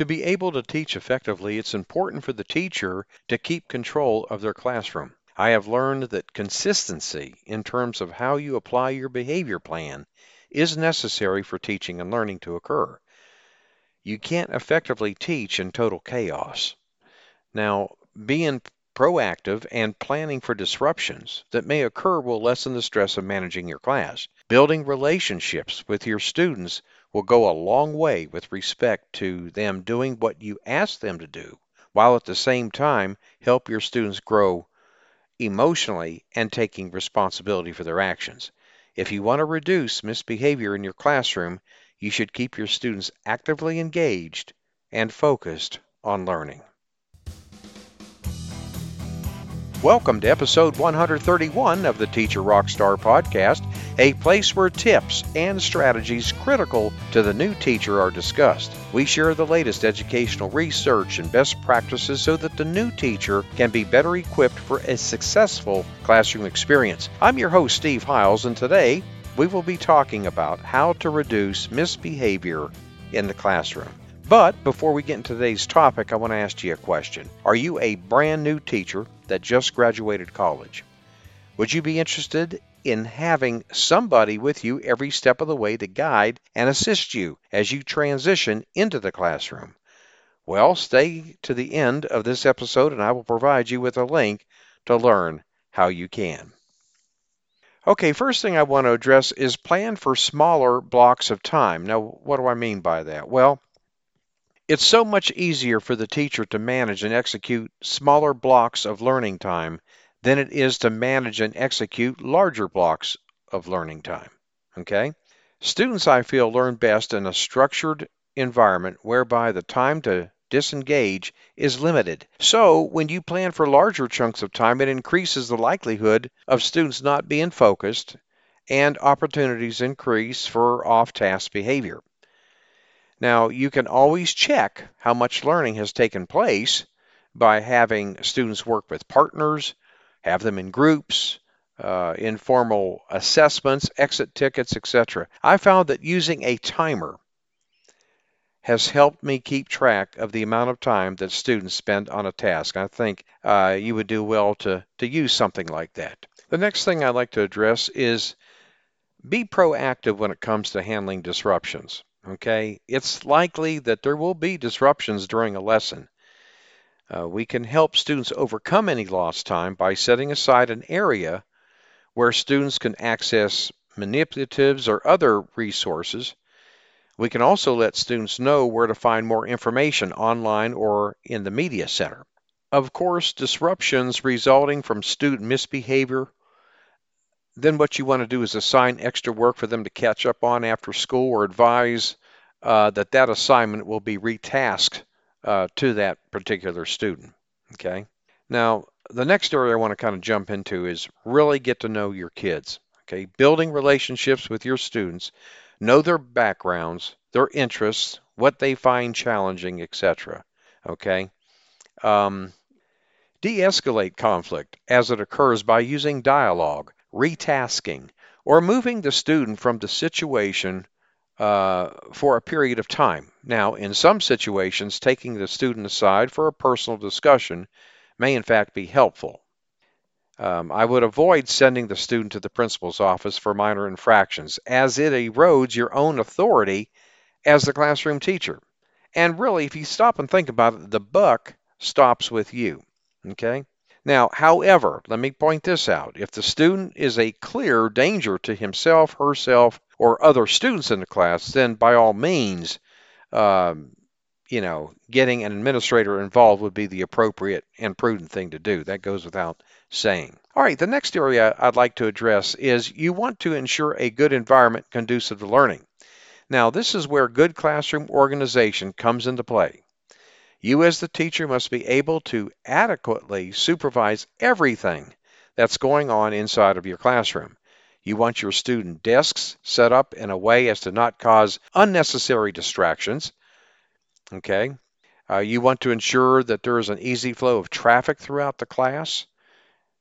To be able to teach effectively, it's important for the teacher to keep control of their classroom. I have learned that consistency in terms of how you apply your behavior plan is necessary for teaching and learning to occur. You can't effectively teach in total chaos. Now, being proactive and planning for disruptions that may occur will lessen the stress of managing your class. Building relationships with your students will go a long way with respect to them doing what you ask them to do, while at the same time help your students grow emotionally and taking responsibility for their actions. If you want to reduce misbehavior in your classroom, you should keep your students actively engaged and focused on learning. Welcome to episode 131 of the Teacher Rockstar podcast, a place where tips and strategies critical to the new teacher are discussed. We share the latest educational research and best practices so that the new teacher can be better equipped for a successful classroom experience. I'm your host, Steve Hiles, and today we will be talking about how to reduce misbehavior in the classroom. But before we get into today's topic, I want to ask you a question. Are you a brand new teacher that just graduated college? Would you be interested in having somebody with you every step of the way to guide and assist you as you transition into the classroom? Well, stay to the end of this episode and I will provide you with a link to learn how you can. Okay, first thing I want to address is plan for smaller blocks of time. Now, what do I mean by that? Well, it's so much easier for the teacher to manage and execute smaller blocks of learning time than it is to manage and execute larger blocks of learning time. Okay? Students, I feel, learn best in a structured environment whereby the time to disengage is limited. So, when you plan for larger chunks of time, it increases the likelihood of students not being focused and opportunities increase for off task behavior. Now, you can always check how much learning has taken place by having students work with partners, have them in groups, uh, informal assessments, exit tickets, etc. I found that using a timer has helped me keep track of the amount of time that students spend on a task. I think uh, you would do well to, to use something like that. The next thing I'd like to address is be proactive when it comes to handling disruptions. Okay, it's likely that there will be disruptions during a lesson. Uh, we can help students overcome any lost time by setting aside an area where students can access manipulatives or other resources. We can also let students know where to find more information online or in the media center. Of course, disruptions resulting from student misbehavior then what you want to do is assign extra work for them to catch up on after school or advise uh, that that assignment will be retasked uh, to that particular student. Okay. Now, the next area I want to kind of jump into is really get to know your kids. Okay. Building relationships with your students, know their backgrounds, their interests, what they find challenging, etc. Okay. Um, de escalate conflict as it occurs by using dialogue retasking, or moving the student from the situation uh, for a period of time. Now, in some situations, taking the student aside for a personal discussion may in fact be helpful. Um, I would avoid sending the student to the principal's office for minor infractions, as it erodes your own authority as the classroom teacher. And really, if you stop and think about it, the buck stops with you. Okay? Now, however, let me point this out. If the student is a clear danger to himself, herself, or other students in the class, then by all means, um, you know, getting an administrator involved would be the appropriate and prudent thing to do. That goes without saying. All right, the next area I'd like to address is you want to ensure a good environment conducive to learning. Now, this is where good classroom organization comes into play. You, as the teacher, must be able to adequately supervise everything that's going on inside of your classroom. You want your student desks set up in a way as to not cause unnecessary distractions. Okay. Uh, you want to ensure that there is an easy flow of traffic throughout the class.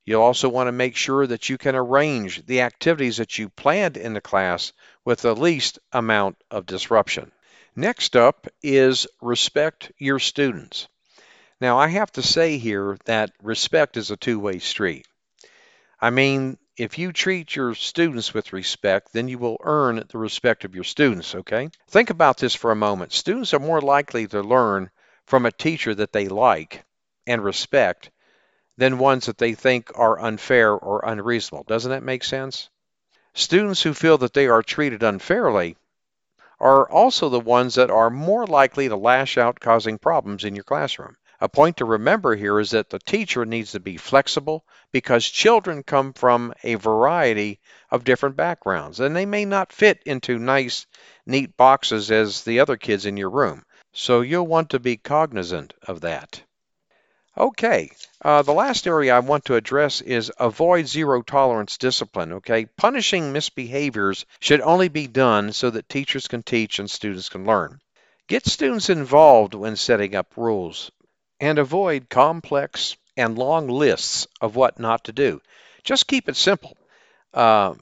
You also want to make sure that you can arrange the activities that you planned in the class with the least amount of disruption. Next up is respect your students. Now, I have to say here that respect is a two way street. I mean, if you treat your students with respect, then you will earn the respect of your students, okay? Think about this for a moment. Students are more likely to learn from a teacher that they like and respect than ones that they think are unfair or unreasonable. Doesn't that make sense? Students who feel that they are treated unfairly are also the ones that are more likely to lash out, causing problems in your classroom. A point to remember here is that the teacher needs to be flexible because children come from a variety of different backgrounds and they may not fit into nice, neat boxes as the other kids in your room. So you'll want to be cognizant of that. Okay, uh, the last area I want to address is avoid zero tolerance discipline. Okay, punishing misbehaviors should only be done so that teachers can teach and students can learn. Get students involved when setting up rules and avoid complex and long lists of what not to do. Just keep it simple. Uh,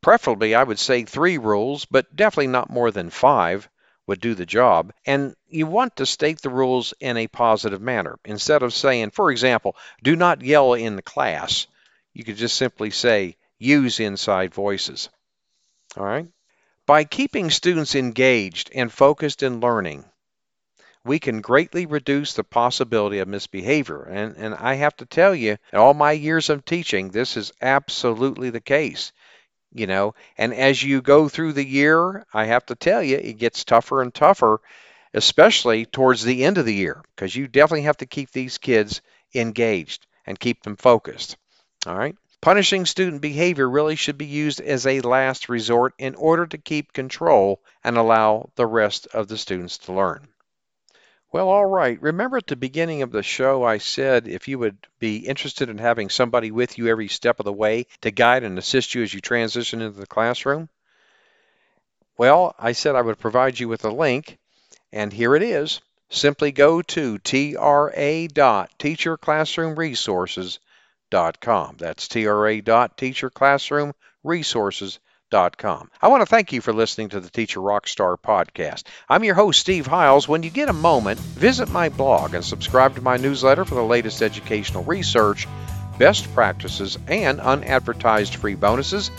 preferably, I would say three rules, but definitely not more than five would do the job. And you want to state the rules in a positive manner. Instead of saying, for example, do not yell in the class, you could just simply say, use inside voices. All right? By keeping students engaged and focused in learning, we can greatly reduce the possibility of misbehavior. And, and I have to tell you, in all my years of teaching, this is absolutely the case. You know, and as you go through the year, I have to tell you, it gets tougher and tougher, especially towards the end of the year, because you definitely have to keep these kids engaged and keep them focused. All right. Punishing student behavior really should be used as a last resort in order to keep control and allow the rest of the students to learn. Well, all right. Remember at the beginning of the show, I said if you would be interested in having somebody with you every step of the way to guide and assist you as you transition into the classroom? Well, I said I would provide you with a link, and here it is. Simply go to tra.teacherclassroomresources.com. That's tra.teacherclassroomresources.com I want to thank you for listening to the Teacher Rockstar podcast. I'm your host, Steve Hiles. When you get a moment, visit my blog and subscribe to my newsletter for the latest educational research, best practices, and unadvertised free bonuses.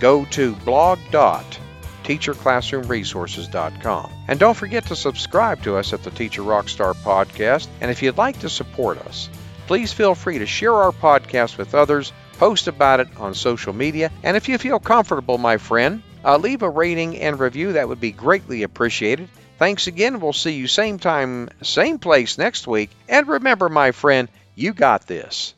Go to blog.teacherclassroomresources.com. And don't forget to subscribe to us at the Teacher Rockstar podcast. And if you'd like to support us, please feel free to share our podcast with others Post about it on social media. And if you feel comfortable, my friend, uh, leave a rating and review. That would be greatly appreciated. Thanks again. We'll see you same time, same place next week. And remember, my friend, you got this.